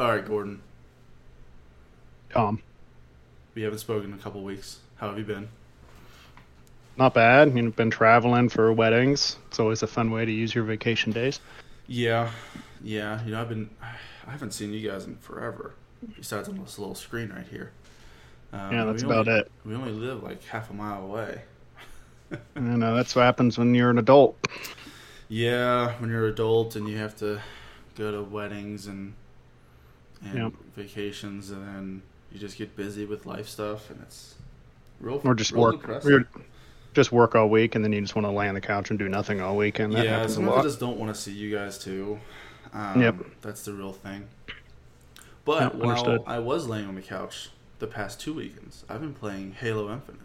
All right, Gordon. Tom. We haven't spoken in a couple weeks. How have you been? Not bad. You know, been traveling for weddings. It's always a fun way to use your vacation days. Yeah, yeah. You know, I've been. I haven't seen you guys in forever. Besides on this little screen right here. Um, Yeah, that's about only- it. We only live like half a mile away. You know, that's what happens when you're an adult. Yeah, when you're an adult and you have to go to weddings and and Yep. vacations, and then you just get busy with life stuff, and it's real. Or just real work. depressing. Just work all week, and then you just want to lay on the couch and do nothing all weekend. That yeah, sometimes I just don't want to see you guys too. Um, Yep. That's the real thing. But Yep, while understood. I was laying on the couch the past two weekends, I've been playing Halo Infinite.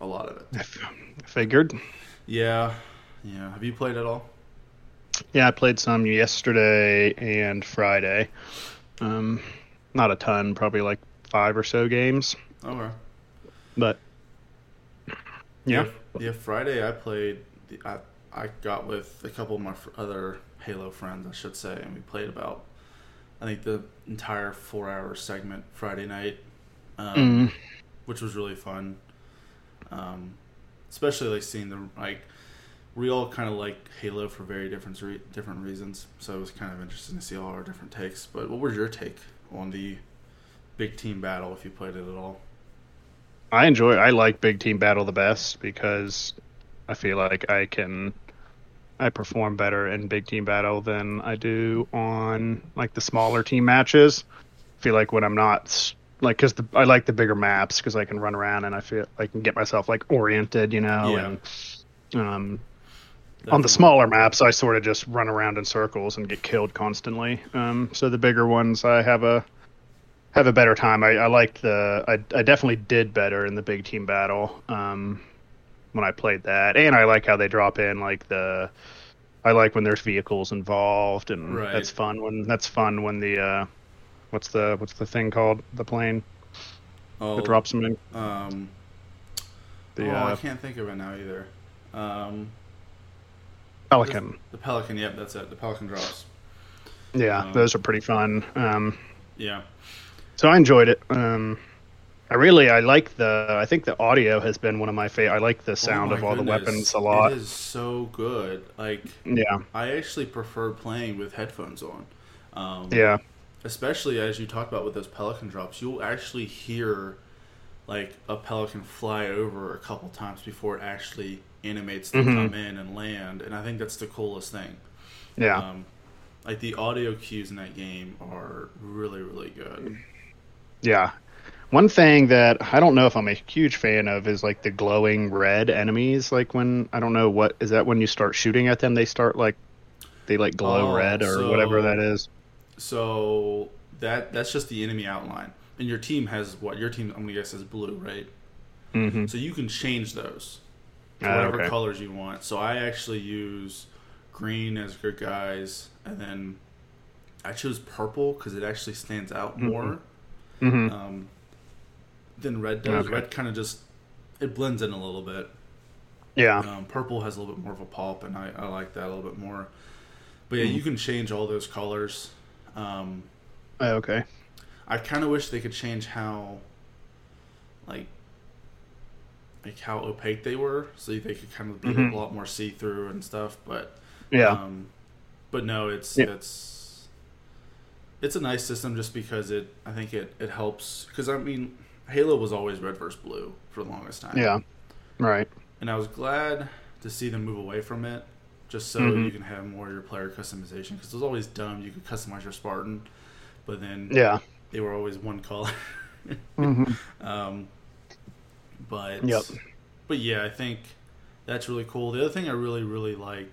A lot of it. I figured. Yeah. Yeah. Have you played at all? Yeah, I played some yesterday and Friday. Um, not a ton, probably like five or so games, Okay. but yeah. Yeah. Friday I played. The, I I got with a couple of my other Halo friends, I should say, and we played about. I think the entire four-hour segment Friday night, um, Mm. which was really fun. Um, especially like seeing the like, we all kind of like Halo for very different re- different reasons. So it was kind of interesting to see all our different takes. But what was your take on the big team battle? If you played it at all? I enjoy. I like big team battle the best because I feel like I can. I perform better in big team battle than I do on like the smaller team matches. I feel like when I'm not like because I like the bigger maps because I can run around and I feel I can get myself like oriented, you know. Yeah. And um, on the smaller maps, I sort of just run around in circles and get killed constantly. Um, so the bigger ones, I have a have a better time. I, I liked the. I, I definitely did better in the big team battle um, when I played that, and I like how they drop in like the. I like when there's vehicles involved, and Right. that's fun when that's fun when the. Uh, what's the what's the thing called the plane oh, that drops them in Um, the oh, I uh, can't think of it now either. Um, Pelican. The Pelican, yep, that's it. The Pelican drops. Yeah, um, those are pretty fun. Um, Yeah. So I enjoyed it. Um, I really I like the I think the audio has been one of my favorite. I like the sound Oh of all goodness. the weapons a lot. It is so good. Like Yeah, I actually prefer playing with headphones on. Um, yeah, Especially as you talk about with those Pelican drops, you'll actually hear like a Pelican fly over a couple times before it actually animates to Mhm. come in and land, and I think that's the coolest thing. yeah. Um, like the audio cues in that game are really, really good. Yeah. One thing that I don't know if I'm a huge fan of is like the glowing red enemies. Like when I don't know what is that when you start shooting at them, they start like they like glow Oh, red or so- whatever that is. So that that's just the enemy outline, and your team has what your team I'm gonna guess is blue, right? Mm-hmm. So you can change those whatever okay. colors you want. So I actually use green as good guys, and then I chose purple because it actually stands out more Mm-hmm. um, than red does. Okay. Red kind of just it blends in a little bit. Yeah. Um, purple has a little bit more of a pop, and I, I like that a little bit more. But yeah, Mhm. you can change all those colors. Um, Oh, okay. I kind of wish they could change how, like, like how opaque they were, so they could kind of be Mhm. a lot more see through and stuff. But Yeah. um, but no, it's Yeah. it's it's a nice system just because it I think it it helps because I mean Halo was always red versus blue for the longest time. yeah. Right. and I was glad to see them move away from it, just so Mhm. you can have more of your player customization. Because it was always dumb. You could customize your Spartan, but then Yeah. they were always one color. Mm-hmm. um, but Yep. but yeah, I think that's really cool. The other thing I really really like,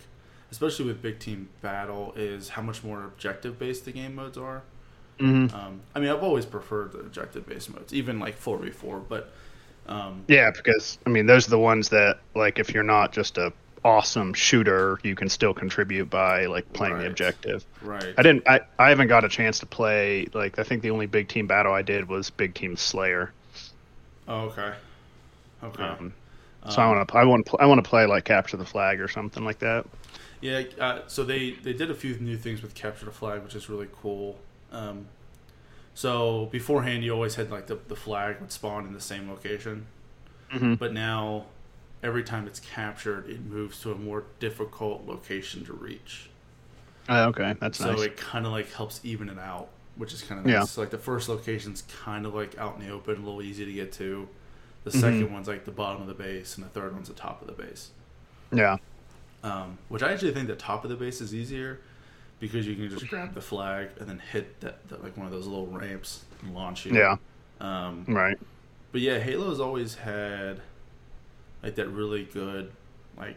especially with big team battle, is how much more objective based the game modes are. Mm-hmm. Um, I mean, I've always preferred the objective based modes, even like four v four. But um, Yeah, because I mean, those are the ones that like if you're not just a awesome shooter, you can still contribute by like playing Right. the objective. right, I didn't. I, I haven't got a chance to play. Like I think the only big team battle I did was Big Team Slayer. oh, okay, okay. Um, so I Um, want to. I want. I want to play like Capture the Flag or something like that. Yeah, uh, so they they did a few new things with capture the flag, which is really cool. Um, So beforehand, you always had like the the flag would spawn in the same location, hmm but now every time it's captured, it moves to a more difficult location to reach. Oh, okay, that's so nice. it kind of like helps even it out, which is kind of Yeah. nice. So, like the first location's kind of like out in the open, a little easy to get to. The Mhm. second one's like the bottom of the base, and the third one's the top of the base. yeah, Um, which I actually think the top of the base is easier because you can just grab the flag and then hit that, that like one of those little ramps and launch you. yeah, Um, right. but yeah, Halo's always had like that really good like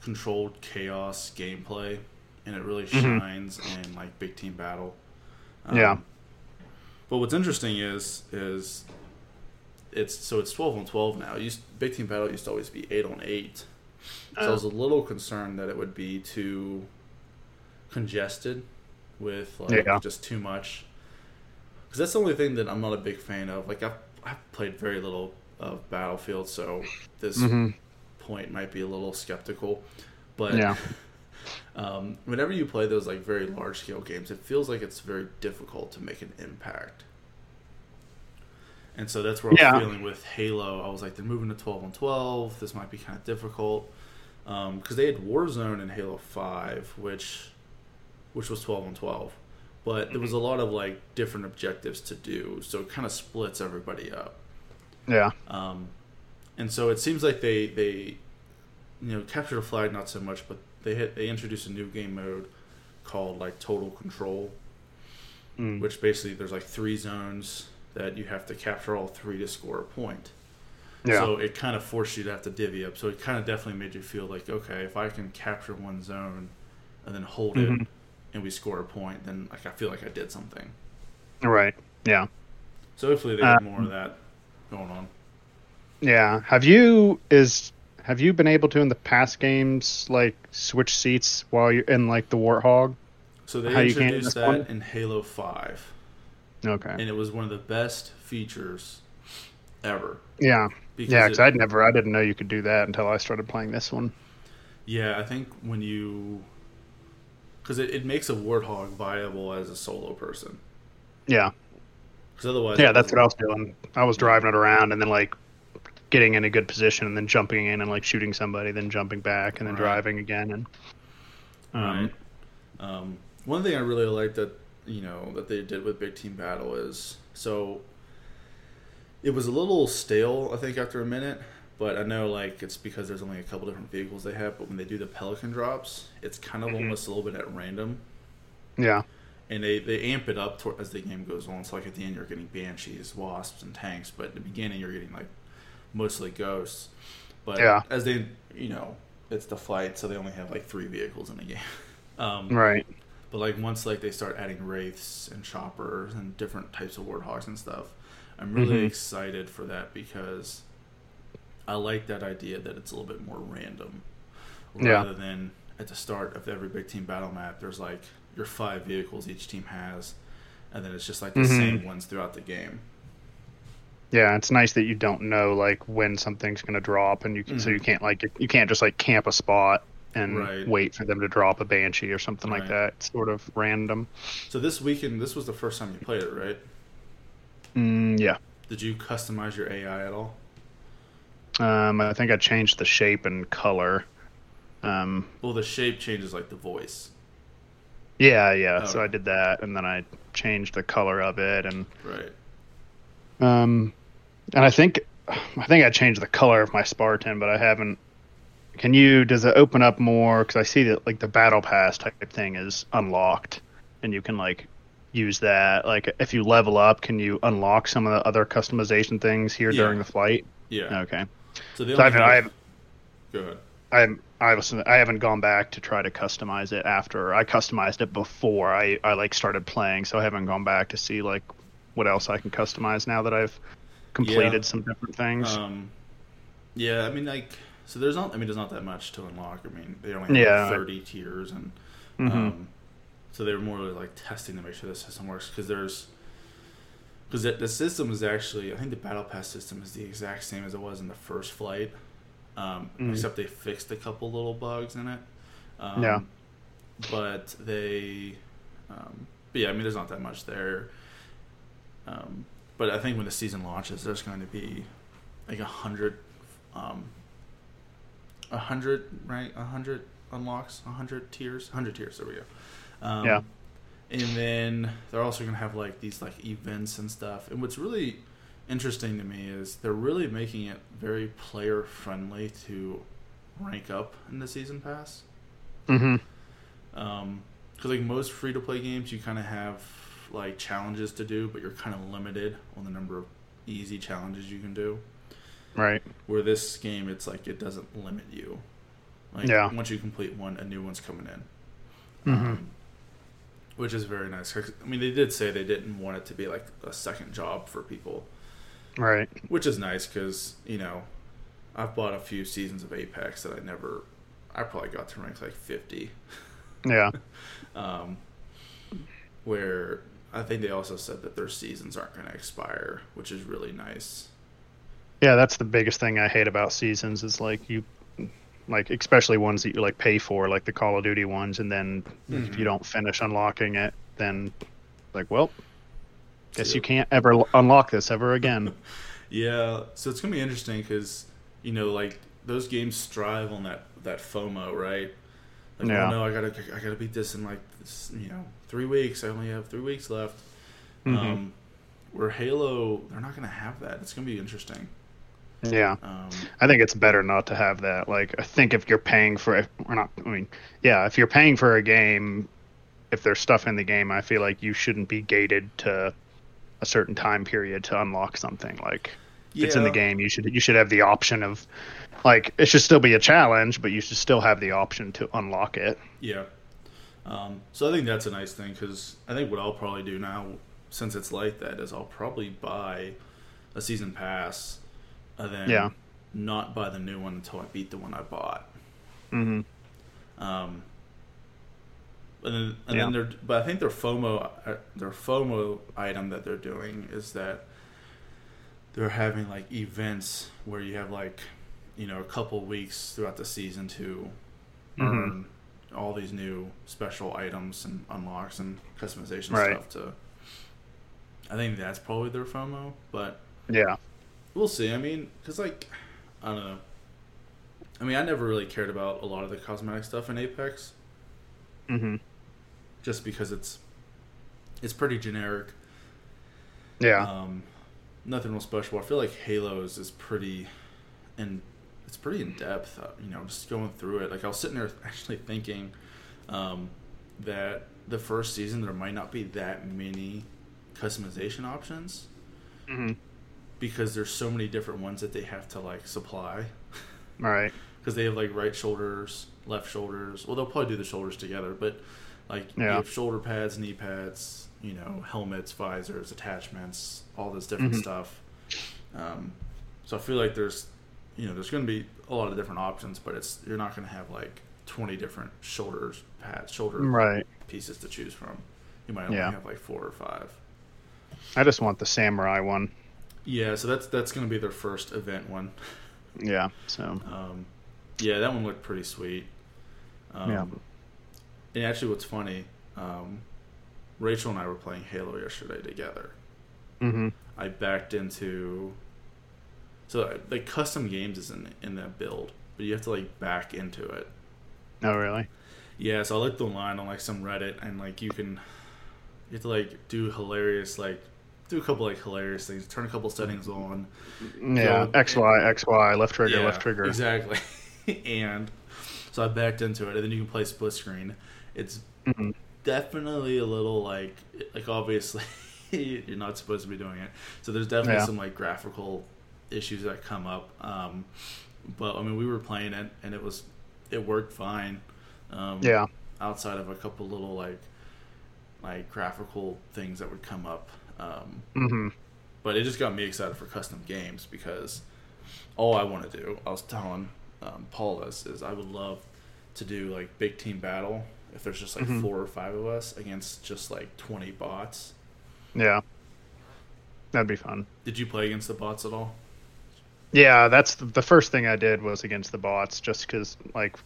controlled chaos gameplay, and it really Mhm. shines in like big team battle. Um, Yeah. But what's interesting is is it's so it's twelve on twelve now. It Used big team battle used to always be eight on eight. So I was a little concerned that it would be too congested with like Yeah. just too much. Because that's the only thing that I'm not a big fan of. Like I've I've played very little of Battlefield, so this hmm point might be a little skeptical. But Yeah. um, whenever you play those like very large scale games, it feels like it's very difficult to make an impact. And so that's where I was Yeah. feeling with Halo. I was like, they're moving to twelve on twelve. This might be kind of difficult because they had Warzone in Halo Five, which which was twelve on twelve, but there was a lot of like different objectives to do, so it kind of splits everybody up. Yeah. Um, and so it seems like they they you know captured a flag not so much, but they hit they introduced a new game mode called like Total Control, Mm. which basically there's like three zones that you have to capture all three to score a point. Yeah. So it kind of forced you to have to divvy up. So it kind of definitely made you feel like, okay, if I can capture one zone and then hold Mhm. it and we score a point, then like I feel like I did something. Right. Yeah. So hopefully they have Um, more of that going on. Yeah. Have you is have you been able to in the past games like switch seats while you're in like the Warthog? So they how you can in introduced that one? in Halo Five, Okay. and it was one of the best features ever. Yeah. Because Yeah, because I'd never, I didn't know you could do that until I started playing this one. Yeah, I think when you, because it, it makes a warthog viable as a solo person. Yeah, Because otherwise, yeah, that's what I was doing. I was driving it around and then like getting in a good position and then jumping in and like shooting somebody, then jumping back and then Right. driving again. And um, Right. Um, one thing I really like that you know that they did with Big Team Battle is so it was a little stale. I think after a minute, but I know like it's because there's only a couple different vehicles they have. But when they do the Pelican drops, it's kind of Mhm. almost a little bit at random, yeah, and they they amp it up toward, as the game goes on. So like at the end, you're getting banshees, wasps, and tanks, but at the beginning, you're getting like mostly ghosts. But Yeah. as they you know it's the flight, so they only have like three vehicles in the game. Um, right. But like once like they start adding wraiths and choppers and different types of warthogs and stuff, I'm really Mhm. excited for that because I like that idea that it's a little bit more random, Yeah. rather than at the start of every big team battle map. There's like your five vehicles each team has, and then it's just like the Mhm. same ones throughout the game. Yeah, it's nice that you don't know like when something's going to drop, and you can so Mhm. you can't like you can't just like camp a spot and Right. wait for them to drop a banshee or something like that. It's sort of random. So this weekend, this was the first time you played it, right? Mm, yeah. Did you customize your AI at all? Um, I think I changed the shape and color. Um, Well, the shape changes like the voice, yeah, yeah. So Oh. I did that, and then I changed the color of it, and right? um, and I think I think I changed the color of my Spartan, but I haven't. Can you? Does it open up more? Because I see that like the battle pass type thing is unlocked, and you can like use that. Like if you level up, can you unlock some of the other customization things here Yeah. during the flight? Yeah. Okay. So So I only haven't, I have- haven't Go ahead. I I was I haven't gone back to try to customize it after I customized it before I I like started playing, so I haven't gone back to see like what else I can customize now that I've completed Yeah. some different things. Um, yeah, I mean, like, so there's not. I mean, there's not that much to unlock. I mean, they only have Yeah. like 30 tiers, and Mhm. um, so they were more like testing to make sure the system works because there's because the, the system is actually I think the battle pass system is the exact same as it was in the first flight, um, Mhm. except they fixed a couple little bugs in it. Um, Yeah. but they, um, but yeah, I mean, there's not that much there. Um, but I think when the season launches, there's going to be like a hundred, um, a hundred right, a hundred unlocks, a hundred tiers, hundred tiers. There we go. Um, Yeah. And then they're also going to have like these like events and stuff. And what's really interesting to me is they're really making it very player friendly to rank up in the season pass. Mm-hmm. Um, because like most free to play games, you kind of have like challenges to do, but you're kind of limited on the number of easy challenges you can do. Right. Where this game, it's like it doesn't limit you. Like Yeah. once you complete one, a new one's coming in. Mhm. Um, which is very nice. I mean, they did say they didn't want it to be like a second job for people, Right. which is nice because you know, I've bought a few seasons of Apex that I never. I probably got to rank like fifty. Yeah. um, where I think they also said that their seasons aren't going to expire, which is really nice. Yeah, that's the biggest thing I hate about seasons is like you like especially ones that you like pay for, like the Call of Duty ones, and then if Mhm. you don't finish unlocking it, then like, well, guess Yeah. you can't ever unlock this ever again. Yeah, so it's gonna be interesting because you know, like those games strive on that that FOMO, right? Like, Yeah. oh no, I gotta I gotta beat this in like this, you know three weeks. I only have three weeks left. Mhm. Um, where Halo, they're not gonna have that. It's gonna be interesting. Yeah. Um, I think it's better not to have that. Like, I think if you're paying for, it, or not, I mean, yeah, if you're paying for a game, if there's stuff in the game, I feel like you shouldn't be gated to a certain time period to unlock something. Like, if it's in the game, you should you should have the option of, like, it should still be a challenge, but you should still have the option to unlock it. Yeah. Um, so I think that's a nice thing because I think what I'll probably do now, since it's like that, is I'll probably buy a season pass, and then Yeah. not buy the new one until I beat the one I bought. Mm-hmm. Um, and then, and Yeah. then they're, but I think their FOMO, uh, their FOMO item that they're doing is that they're having like events where you have like, you know, a couple weeks throughout the season to Mhm. earn all these new special items and unlocks and customization Right. stuff. To, I think that's probably their FOMO, but Yeah. We'll see. I mean, because like, I don't know. I mean, I never really cared about a lot of the cosmetic stuff in Apex, Mm-hmm. just because it's it's pretty generic. Yeah. Um, nothing real special. I feel like Halos is pretty, and it's pretty in depth. uh, You know, just going through it. Like I was sitting there actually thinking um, that the first season there might not be that many customization options mm-hmm. Because there's so many different ones that they have to like supply. Right. because they have like right shoulders, left shoulders. Well, they'll probably do the shoulders together, but like you have shoulder pads, knee pads, you know, helmets, visors, attachments, all this different Mhm. stuff. Um, so I feel like there's, you know, there's going to be a lot of different options, but it's you're not going to have like 20 different shoulders pads, shoulder Right. pieces to choose from. You might only Yeah. have like four or five. I just want the samurai one. Yeah, so that's that's going to be their first event one. Yeah. So. Um, yeah, that one looked pretty sweet. Um, Yeah. And actually, what's funny, um, Rachel and I were playing Halo yesterday together. Mm-hmm. I backed into. So, like, custom games is in, in that build, but you have to, like, back into it. Oh, really? Yeah, so I looked online on, like, some Reddit, and, like, you can. You have to, like, do hilarious, like, do a couple, like, hilarious things, turn a couple settings on. Yeah. Go- X Y X Y left trigger Yeah, left trigger. Exactly. and so I backed into it, and then you can play split screen. It's Mhm. definitely a little like like obviously you're not supposed to be doing it. So there's definitely Yeah. some like graphical issues that come up. Um, but I mean, we were playing it, and it was it worked fine. Um, Yeah. Outside of a couple little like like graphical things that would come up. Um, Mm-hmm. but it just got me excited for custom games because all I want to do, I was telling um, Paul this, is I would love to do like big team battle if there's just like Mhm. four or five of us against just like 20 bots. Yeah. That'd be fun. Did you play against the bots at all? Yeah, that's the, the first thing I did was against the bots, just because like,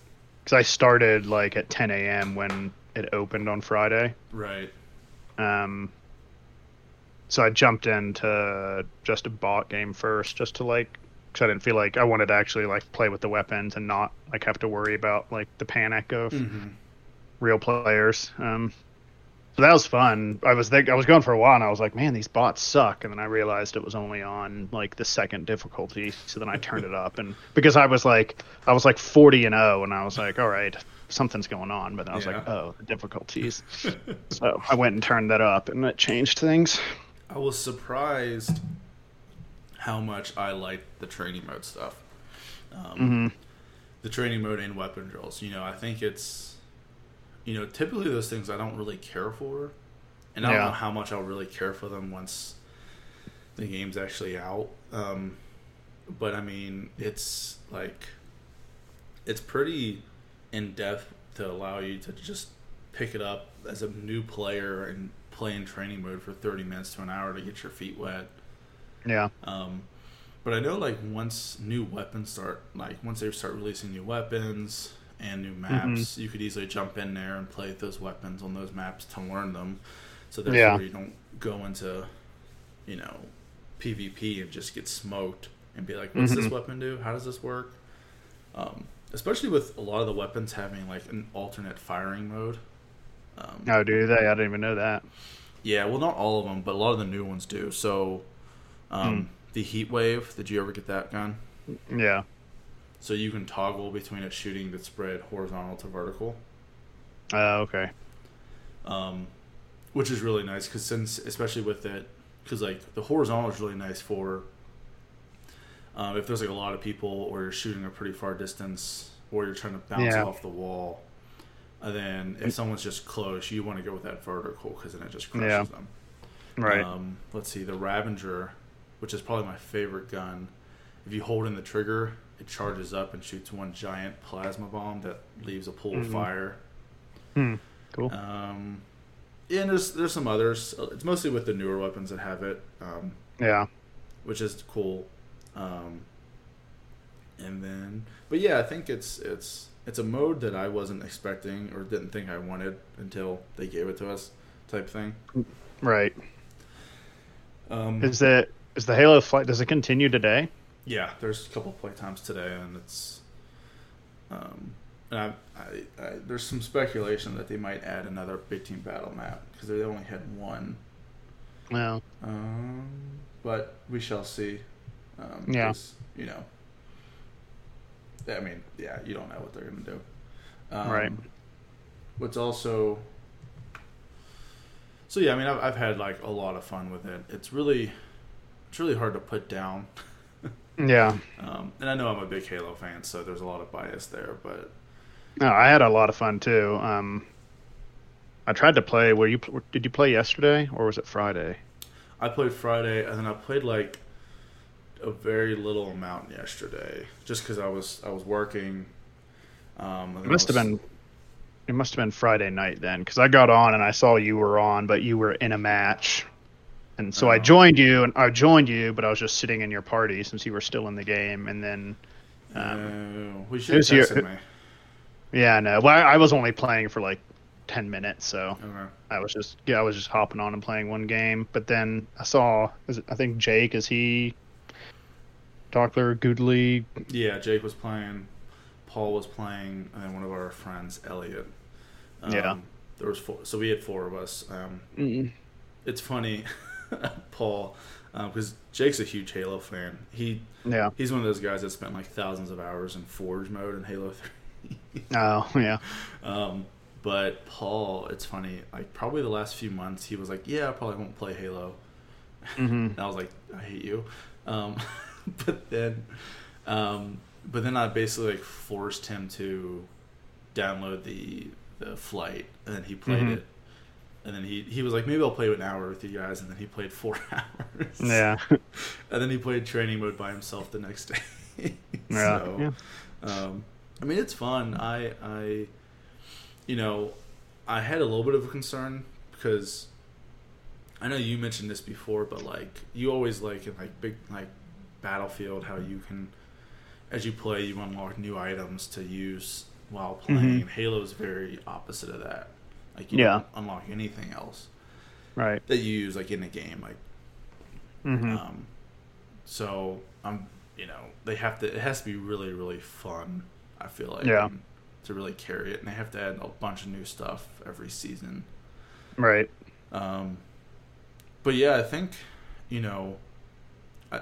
because I started like at 10 a.m. when it opened on Friday. Right. Um, so I jumped into just a bot game first, just to like, because I didn't feel like I wanted to actually like play with the weapons and not like have to worry about like the panic of Mm-hmm. real players. Um, so that was fun. I was think I was going for a while, and I was like, man, these bots suck. And then I realized it was only on like the second difficulty. So then I turned it up, and because I was like, I was like forty and zero, and I was like, all right, something's going on. But then I was like, oh, the difficulties. so I went and turned that up, and it changed things. I was surprised how much I liked the training mode stuff. Um, hmm The training mode and weapon drills. You know, I think it's, you know, typically those things I don't really care for, and I don't know how much I'll really care for them once the game's actually out. Um, but I mean, it's like, it's pretty in depth to allow you to just pick it up as a new player and play in training mode for 30 minutes to an hour to get your feet wet. Yeah. Um, but I know like once new weapons start, like once they start releasing new weapons and new maps, you could easily jump in there and play those weapons on those maps to learn them. So therefore, Yeah. you don't go into, you know, PvP and just get smoked and be like, "What's this Mhm. weapon do? How does this work?" Um, especially with a lot of the weapons having like an alternate firing mode. Um, Oh, do they? I didn't even know that. yeah, well, not all of them, but a lot of the new ones do. So, um, the heat wave. Did you ever get that gun? Yeah. So you can toggle between it shooting the spread horizontal to vertical, Oh, okay. um, which is really nice because since especially with it, because like the horizontal is really nice for um, if there's like a lot of people or you're shooting a pretty far distance or you're trying to bounce Yeah. off the wall. And then if someone's just close, you want to go with that vertical because then it just crushes Yeah. them. Right. Um, let's see, the Ravager, which is probably my favorite gun. If you hold in the trigger, it charges up and shoots one giant plasma bomb that leaves a pool of Mhm. fire. hmm. Cool. Um, yeah, and there's there's some others. It's mostly with the newer weapons that have it, um, yeah. which is cool. Um, and then, but yeah, I think it's it's it's a mode that I wasn't expecting or didn't think I wanted until they gave it to us, type thing. Right. Um, Is it is the Halo flight? Does it continue today? Yeah, there's a couple play times today, and it's, um, and I, I, I, there's some speculation that they might add another big team battle map because they only had one. Well. Um, but we shall see. Um, Yeah. You know. I mean, yeah, you don't know what they're gonna do. Um, Right. What's also. So yeah, I mean, I've, I've had like a lot of fun with it. It's really, it's really hard to put down. Yeah. Um, and I know I'm a big Halo fan, so there's a lot of bias there. But No, I had a lot of fun too. Um, I tried to play. Were you? Did you play yesterday or was it Friday? I played Friday, and then I played like a very little amount yesterday, just because I was I was working. Um, It must I have been. It must have been Friday night then, because I got on and I saw you were on, but you were in a match, and so I Oh. joined you and I joined you, but I was just sitting in your party since you were still in the game, and then. Um, we should have your- me. yeah, no. Well, I, I was only playing for like ten minutes, so Okay. I was just yeah, I was just hopping on and playing one game. But then I saw, I think Jake is he, Doctor Goodley. Yeah, Jake was playing, Paul was playing, and then one of our friends, Elliot. Um, Yeah. There was four, so we had four of us. Um, Mm, it's funny, Paul, because Jake's a huge Halo fan. He Yeah. he's one of those guys that spent like thousands of hours in Forge mode in Halo Three. Oh yeah. um, but Paul, it's funny. Like probably the last few months, he was like, "Yeah, I probably won't play Halo." hmm And I was like, I hate you. Um, but then, um, but then I basically like forced him to download the the flight, and then he played Mhm. it. And then he he was like, maybe I'll play an hour with you guys, and then he played four hours. Yeah. And then he played training mode by himself the next day. Yeah. so, yeah. um, I mean, it's fun. I, I, you know, I had a little bit of a concern because I know you mentioned this before, but like you always like in like big like Battlefield how you can, as you play, you unlock new items to use while playing. Mhm. Halo is very opposite of that. Like you Yeah. unlock anything else Right. that you use like in a game. Like Mhm. Um, so I'm, you know, they have to. It has to be really, really fun. I feel like Yeah. to really carry it, and they have to add a bunch of new stuff every season. Right. Um, but yeah, I think you know, I,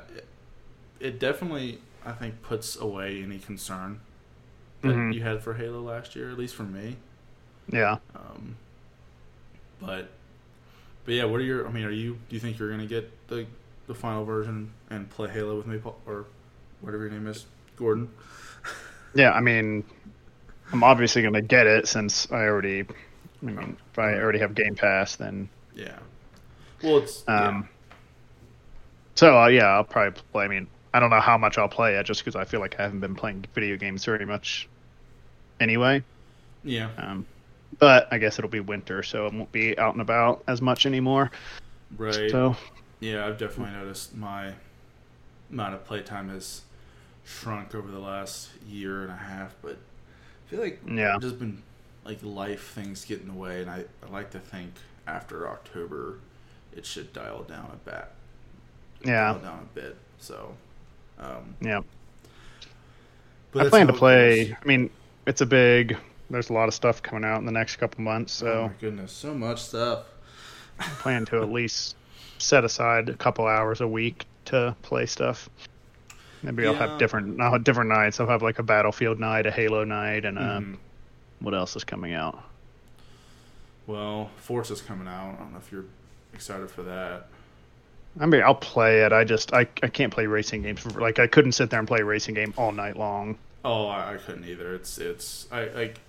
it definitely I think puts away any concern that Mhm. you had for Halo last year, at least for me. Yeah. Um, but but yeah, what are your? I mean, are you? Do you think you're gonna get the the final version and play Halo with me, or whatever your name is, Gordon? Yeah. I mean, I'm obviously going to get it since I already. I mean, if I already have Game Pass, then Yeah. Well, it's um. So uh, yeah, I'll probably play. I mean, I don't know how much I'll play it, just because I feel like I haven't been playing video games very much. Anyway, yeah, um, but I guess it'll be winter, so it won't be out and about as much anymore. right. So Yeah, I've definitely noticed my amount of playtime has shrunk over the last year and a half, but I feel like Yeah. there's just been like life things get in the way, and I, I like to think after October it should dial down a bit. yeah, Dial down a bit. So, um, yeah. but I plan to play. goes. I mean, it's a big. There's a lot of stuff coming out in the next couple months, oh so my goodness, so much stuff. I plan to at least set aside a couple hours a week to play stuff. Maybe I'll have different I'll have different nights. I'll have like a Battlefield night, a Halo night, and um, Mhm. what else is coming out? Well, Forza's coming out. I don't know if you're excited for that. I mean, I'll play it. I just I, I can't play racing games. For, like I couldn't sit there and play a racing game all night long. Oh, I, I couldn't either. It's it's I like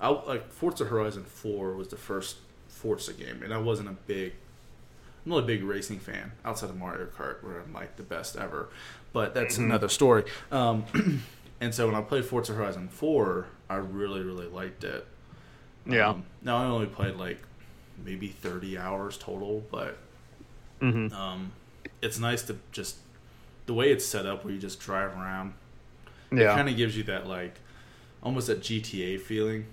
I like Forza Horizon Four was the first Forza game, and I wasn't a big, I'm not a big racing fan outside of Mario Kart, where I'm like the best ever. But that's Mhm. another story. Um, and so when I played Forza Horizon Four, I really really liked it. Yeah. Um, now I only played like maybe 30 hours total, but hmm um, it's nice to just the way it's set up, where you just drive around Yeah. it kind of gives you that like almost that GTA feeling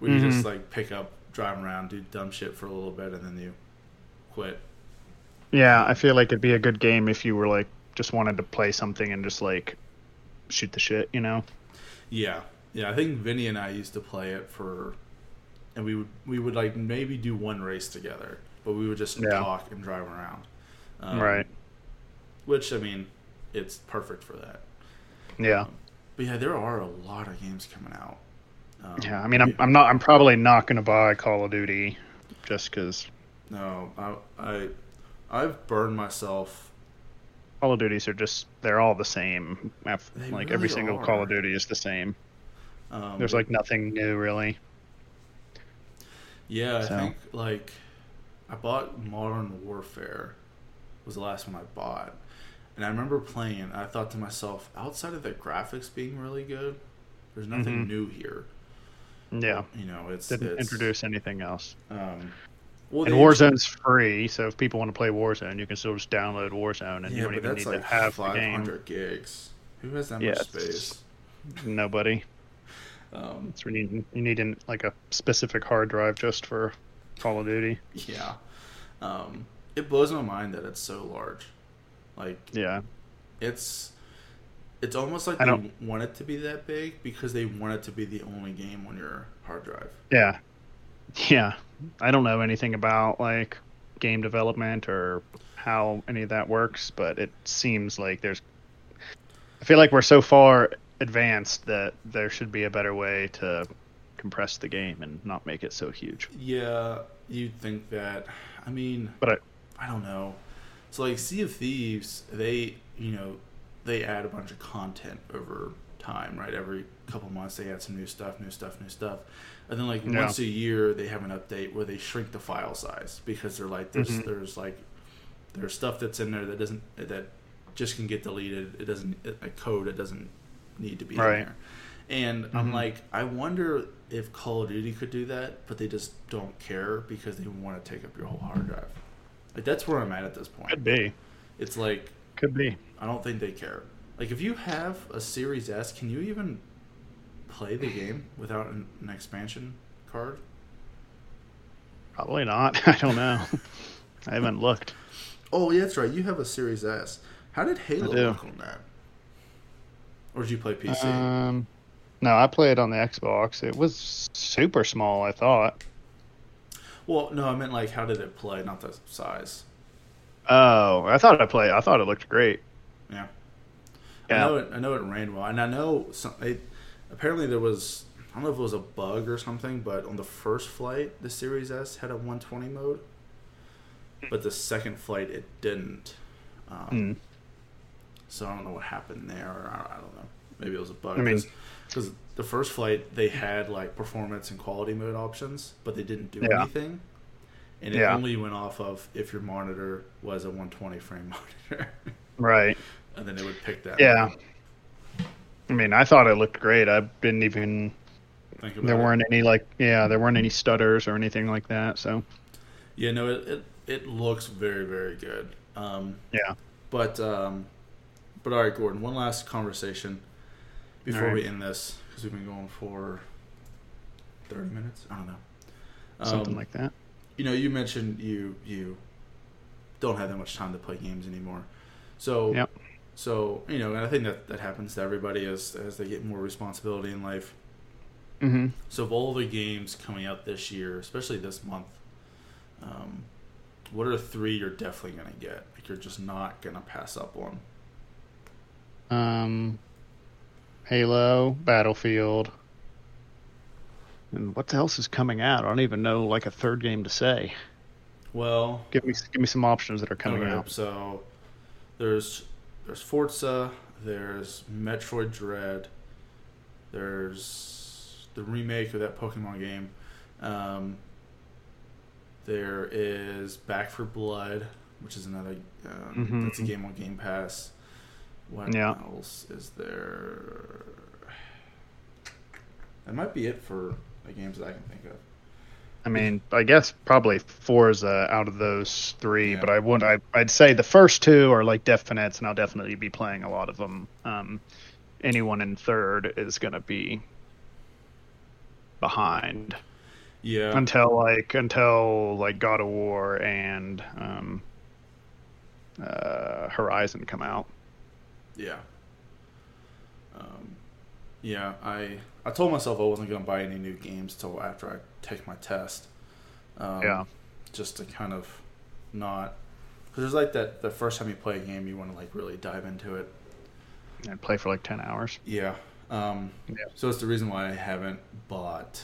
where you Mhm. just like pick up, drive around, do dumb shit for a little bit, and then you quit. Yeah, I feel like it'd be a good game if you were like just wanted to play something and just like shoot the shit, you know? Yeah, yeah. I think Vinny and I used to play it for, and we would we would like maybe do one race together, but we would just Yeah. talk and drive around. Um, right. Which I mean, it's perfect for that. Yeah. But yeah, there are a lot of games coming out. Um, Yeah, I mean, I'm, I'm not. I'm probably not going to buy Call of Duty, just because No, I, I I've burned myself Call of Duties are just they're all the same. Like really every single Call of. Duty is the same. Um, There's like nothing new really. Yeah, I think like I bought Modern Warfare was the last one I bought, and I remember playing. and I thought to myself, outside of the graphics being really good, there's nothing Mhm. new here. Yeah, You know, it's didn't it's, introduce anything else. Um, well, And Warzone's free, so if people want to play Warzone, you can still just download Warzone, and yeah, you don't even need like to have the game. hundred gigs. Who has that Yeah, much space? Nobody. Um, It's when you you need an, like a specific hard drive just for Call of Duty. yeah, um, it blows my mind that it's so large. Like Yeah, it's it's almost like I they don't- want it to be that big because they want it to be the only game on your hard drive. yeah, yeah. I don't know anything about like game development or how any of that works, but it seems like there's. I feel like we're so far advanced that there should be a better way to compress the game and not make it so huge. Yeah, you'd think that. I mean, But I, I don't know. So like Sea of Thieves, they you know they add a bunch of content over time, right? Every couple months they add some new stuff, new stuff, new stuff, and then like Yeah. once a year they have an update where they shrink the file size because they're like there's Mhm. there's like there's stuff that's in there that doesn't that just can get deleted. It doesn't a code it doesn't need to be Right. in there. And I'm Mhm. like, I wonder if Call of Duty could do that, but they just don't care because they want to take up your whole hard drive. Like that's where I'm at at this point. could be, It's like could be. I don't think they care. Like if you have a Series S, can you even play the game without an, an expansion card? Probably not. I don't know. I haven't looked. Oh, yeah, that's right. You have a Series S. How did Halo look on that? Or did you play PC? Um, no, I played on the Xbox. It was super small. I thought. well, no, I meant like how did it play, not the size. Oh, I thought I played. I thought it looked great. Yeah. I Yeah. know it. I know it ran well, and I know some. It, apparently, there was. I don't know if it was a bug or something, but on the first flight, the Series S had a 120 mode, but the second flight it didn't. Um, Mm. So I don't know what happened there. I, I don't know. Maybe it was a bug. I mean- because the first flight they had like performance and quality mode options, but they didn't do Yeah. anything. And it Yeah. only went off of if your monitor was a 120 frame monitor, Right. and then it would pick that. Yeah. I mean, I thought it looked great. I didn't even. Think about There it. weren't any like. Yeah, there weren't any stutters or anything like that. So. Yeah, no, it, it it looks very very good. Um, Yeah. but um, but all right, Gordon. One last conversation before right. we end this because we've been going for thirty minutes. I don't know. Something Um, like that. you know, you mentioned you you don't have that much time to play games anymore. So Yep. so you know, and I think that that happens to everybody as as they get more responsibility in life. Mm-hmm. So of all the games coming out this year, especially this month, um, what are three you're definitely gonna get? Like you're just not gonna pass up on. Um, Halo, Battlefield, and what else is coming out? I don't even know like a third game to say. Well, Give me give me some options that are coming okay, out. So there's there's Forza, there's Metroid Dread, there's the remake of that Pokemon game. Um, there is Back for Blood, which is another um, Mhm. that's a game on Game Pass. What Yeah. else is there? That might be it for the games that I can think of. I mean, I guess probably Forza out of those three, Yeah. but I would I, I'd say the first two are like definites, and I'll definitely be playing a lot of them. Um, anyone in third is gonna be behind Yeah, until like until like God of War and um, uh, Horizon come out. Yeah. Um, yeah, I I told myself I wasn't going to buy any new games till after I take my test. Um, Yeah. Just to kind of not because there's like that the first time you play a game you want to like really dive into it. and play for like ten hours. Yeah. Um, Yeah. So it's the reason why I haven't bought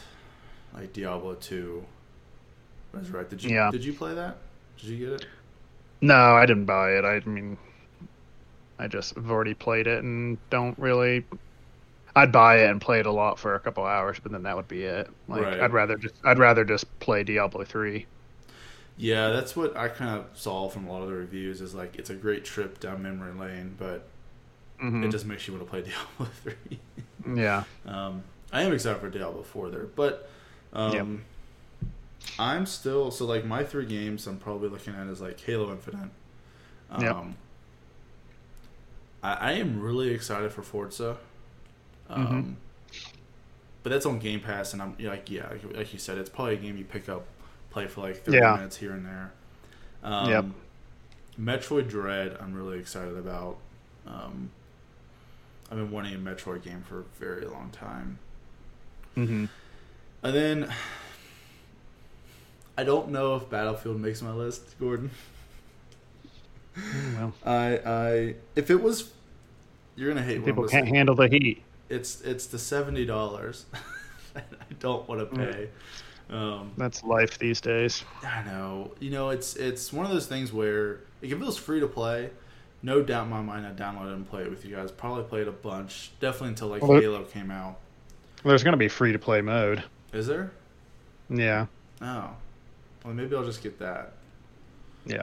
like Diablo two. That's right. Did you Yeah. Did you play that? Did you get it? No, I didn't buy it. I mean, I just have already played it and don't really. I'd buy it and play it a lot for a couple hours, but then that would be it. Like Right. I'd rather just I'd rather just play Diablo three. Yeah, that's what I kind of saw from a lot of the reviews. Is like it's a great trip down memory lane, but Mhm. it just makes you want to play Diablo three. Yeah, um, I am excited for Diablo four there, but um, I'm still so like my three games I'm probably looking at is like Halo Infinite. Um, Yep. I, I am really excited for Forza. Um, Mhm. But that's on Game Pass, and I'm like, yeah, like, like you said, it's probably a game you pick up, play for like 30 Yeah. minutes here and there. Um, Yep. Metroid Dread, I'm really excited about. Um, I've been wanting a Metroid game for a very long time. hmm And then I don't know if Battlefield makes my list, Gordon. well, I I if it was you're gonna hate people can't handle the heat. It's it's the seventy dollars. I don't want to pay. Um, That's life these days. I know. You know, it's it's one of those things where like, if it was free to play, no doubt in my mind I'd download it and play it with you guys. Probably played a bunch. Definitely until like Well, Halo came out. There's gonna be free to play mode. Is there? Yeah, Oh. Well maybe I'll just get that. yeah.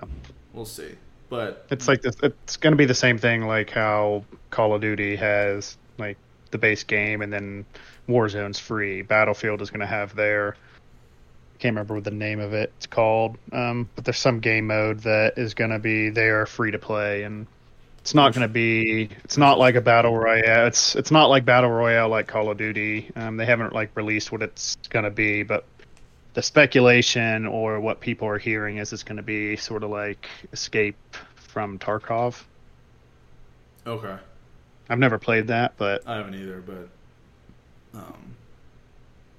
We'll see. But It's like this. It's gonna be the same thing like how Call of Duty has like the base game, and then Warzone's free. Battlefield is gonna have their. I can't remember what the name of it. It's called. Um, but there's some game mode that is gonna be there free to play, and it's not gonna be. It's not like a battle royale. It's it's not like battle royale like Call of Duty. Um, they haven't like released what it's gonna be, but the speculation or what people are hearing is it's going to be sort of like Escape from Tarkov. Okay. I've never played that, but I haven't either, but um,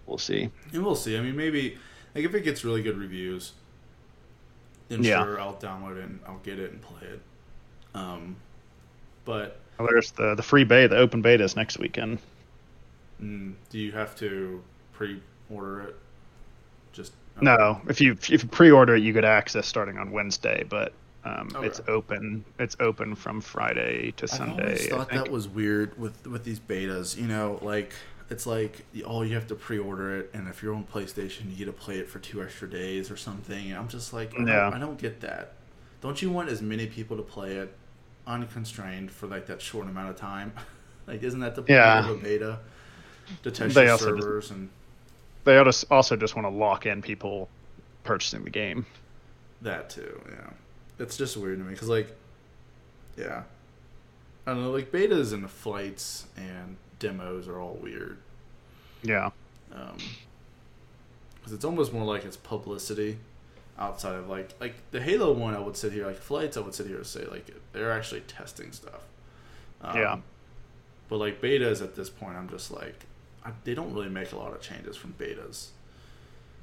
we'll see. And we'll see. I mean, maybe like if it gets really good reviews, then Yeah. sure I'll download it and I'll get it and play it. Um, but Well, there's the the free beta, the open beta is next weekend. mm, do you have to pre-order it? Just No, if you if you pre-order it, you get access starting on Wednesday, but um, Okay. it's open. It's open from Friday to Sunday. always I thought think. that was weird with with these betas. You know, like it's like oh, you have to pre-order it, and if you're on PlayStation, you get to play it for two extra days or something. And I'm just like, I don't, Yeah. I don't get that. Don't you want as many people to play it unconstrained for like that short amount of time? like, isn't that the point Yeah. of a beta? To test They your also just- servers and They also just want to lock in people purchasing the game. that too. Yeah, it's just weird to me because like, yeah, I don't know. Like betas and flights and demos are all weird. Yeah, Um, because it's almost more like it's publicity outside of like like the Halo one. I would sit here like flights. I would sit here and say like they're actually testing stuff. Um, Yeah. But like betas at this point, I'm just like I, they don't really make a lot of changes from betas.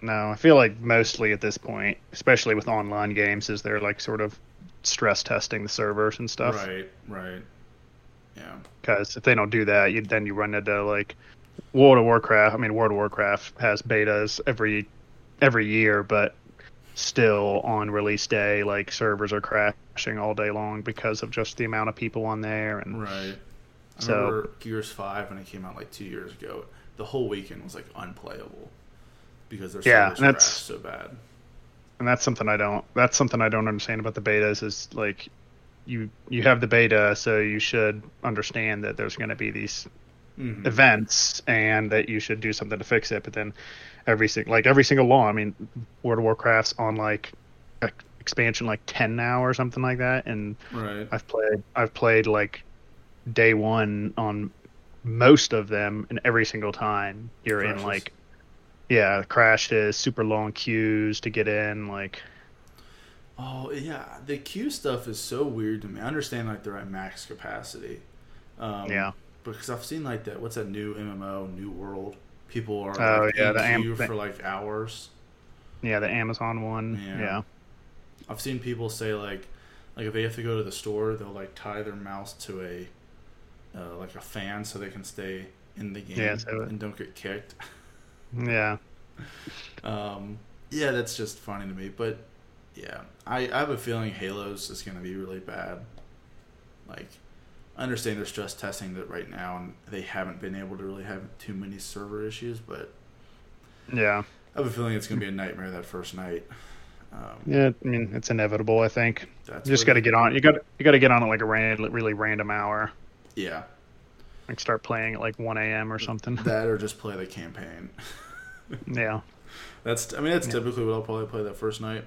no, I feel like mostly at this point, especially with online games, is they're like sort of stress testing the servers and stuff. Right. Right. Yeah. Because if they don't do that, you then you run into like World of Warcraft. I mean, World of Warcraft has betas every every year, but still on release day, like servers are crashing all day long because of just the amount of people on there. And Right. So- remember Gears Five when it came out like two years ago. The whole weekend was like unplayable because their Yeah, and that's- so bad. and that's something I don't that's something I don't understand about the betas is like you you have the beta, so you should understand that there's going to be these Mhm. events and that you should do something to fix it. But then every sing- like every single law, I mean, World of Warcraft's on like ex- expansion like ten now or something like that, and Right. I've played I've played like day one on most of them, and every single time you're Crashes. in like yeah crashes, super long queues to get in, like Oh yeah, the queue stuff is so weird to me. I understand like they're at max capacity. Um, Yeah. Because I've seen like that. What's that new MMO, New World? People are Oh, like, yeah, the am- for like hours. yeah the Amazon one, Yeah. yeah. I've seen people say like, like if they have to go to the store, they'll like tie their mouse to a, uh, like a fan so they can stay in the game Yeah, so- and don't get kicked. Yeah. Um, yeah, that's just funny to me. But yeah, I, I have a feeling Halo's is going to be really bad. Like, I understand they're stress testing that right now, and they haven't been able to really have too many server issues. But Yeah. I have a feeling it's going to be a nightmare that first night. Um, Yeah, I mean it's inevitable. I think that's you just got to get on. You got you got to get on at like a ran, really random hour. Yeah, Like start playing at like 1 a.m. or something. that or just play the campaign. yeah. That's I mean that's Yeah. typically what I'll probably play that first night.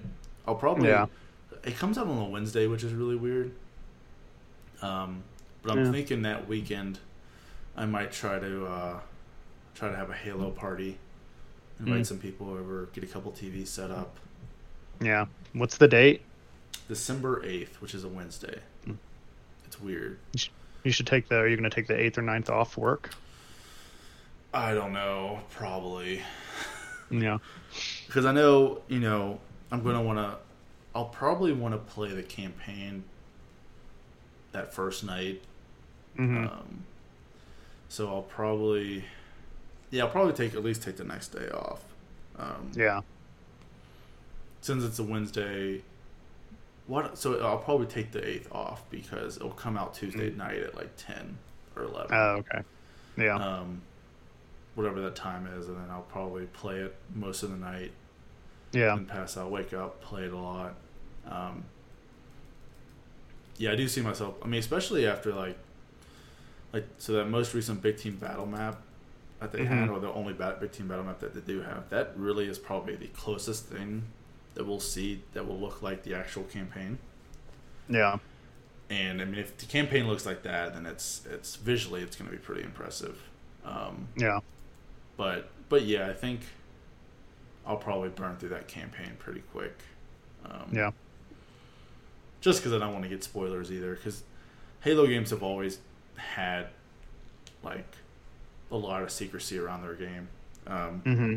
I'll probably Yeah. It comes out on a Wednesday, which is really weird. Um, but I'm Yeah. thinking that weekend I might try to uh, try to have a Halo party, invite Mm. some people over, get a couple TVs set up. Yeah. What's the date? December eighth, which is a Wednesday. Mm. It's weird. You should take the. Are you going to take the eighth or ninth off work? I don't know, probably. Yeah. because I know you know I'm gonna want to. I'll probably want to play the campaign that first night. hmm Um, so I'll probably, yeah, I'll probably take at least take the next day off. Um, yeah. Since it's a Wednesday. What? So I'll probably take the eighth off because it'll come out Tuesday Mm. night at like ten or eleven. Oh, okay. Yeah. Um, whatever that time is, and then I'll probably play it most of the night. yeah. and pass out, wake up, play it a lot. Um, yeah, I do see myself. I mean, especially after like, like so that most recent big team battle map that they had, Mhm. or the only bat, big team battle map that they do have. That really is probably the closest thing that we'll see that will look like the actual campaign. Yeah. And I mean, if the campaign looks like that, then it's it's visually it's going to be pretty impressive. Um, Yeah. but but yeah, I think I'll probably burn through that campaign pretty quick. Um, Yeah. Just because I don't want to get spoilers either, because Halo games have always had like a lot of secrecy around their game. Um, Mm-hmm.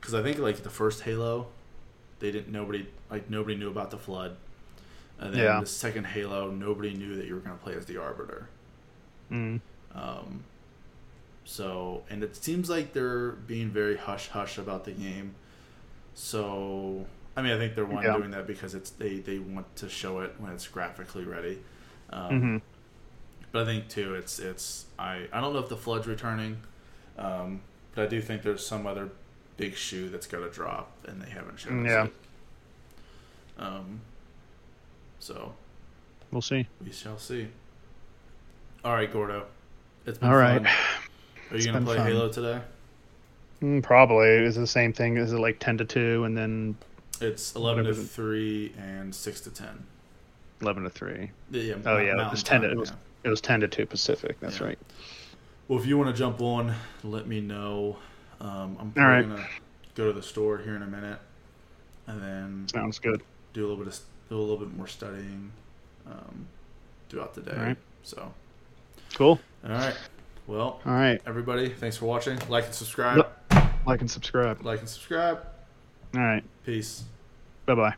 because I think like the first Halo, they didn't nobody like nobody knew about the flood, and then Yeah. the second Halo, nobody knew that you were going to play as the Arbiter. Mm. Um, so and it seems like they're being very hush hush about the game. So I mean, I think they're one Yeah. doing that because it's they they want to show it when it's graphically ready. Um, Mm-hmm. But I think too, it's it's I I don't know if the flood's returning, um, but I do think there's some other big shoe that's got to drop, and they haven't shown. us Yeah. Um. So We'll see. we shall see. All right, Gordo. It's been All right. fun. Are you It's gonna play fun. Halo today? Mm, probably is it the same thing. Is it like ten to two and then It's eleven to three and six to ten. eleven to three? Yeah, Oh Mou- yeah, it was ten. To, Time, it was yeah. it was ten to two Pacific. That's Yeah. right. Well, if you want to jump on, let me know. Um, I'm probably right. gonna go to the store here in a minute, and then Sounds good. do a little bit of do a little bit more studying um, throughout the day. All right. So, Cool. all right. Well, All right. everybody, thanks for watching. Like and subscribe. Like and subscribe. Like and subscribe. All right. Peace. Bye bye.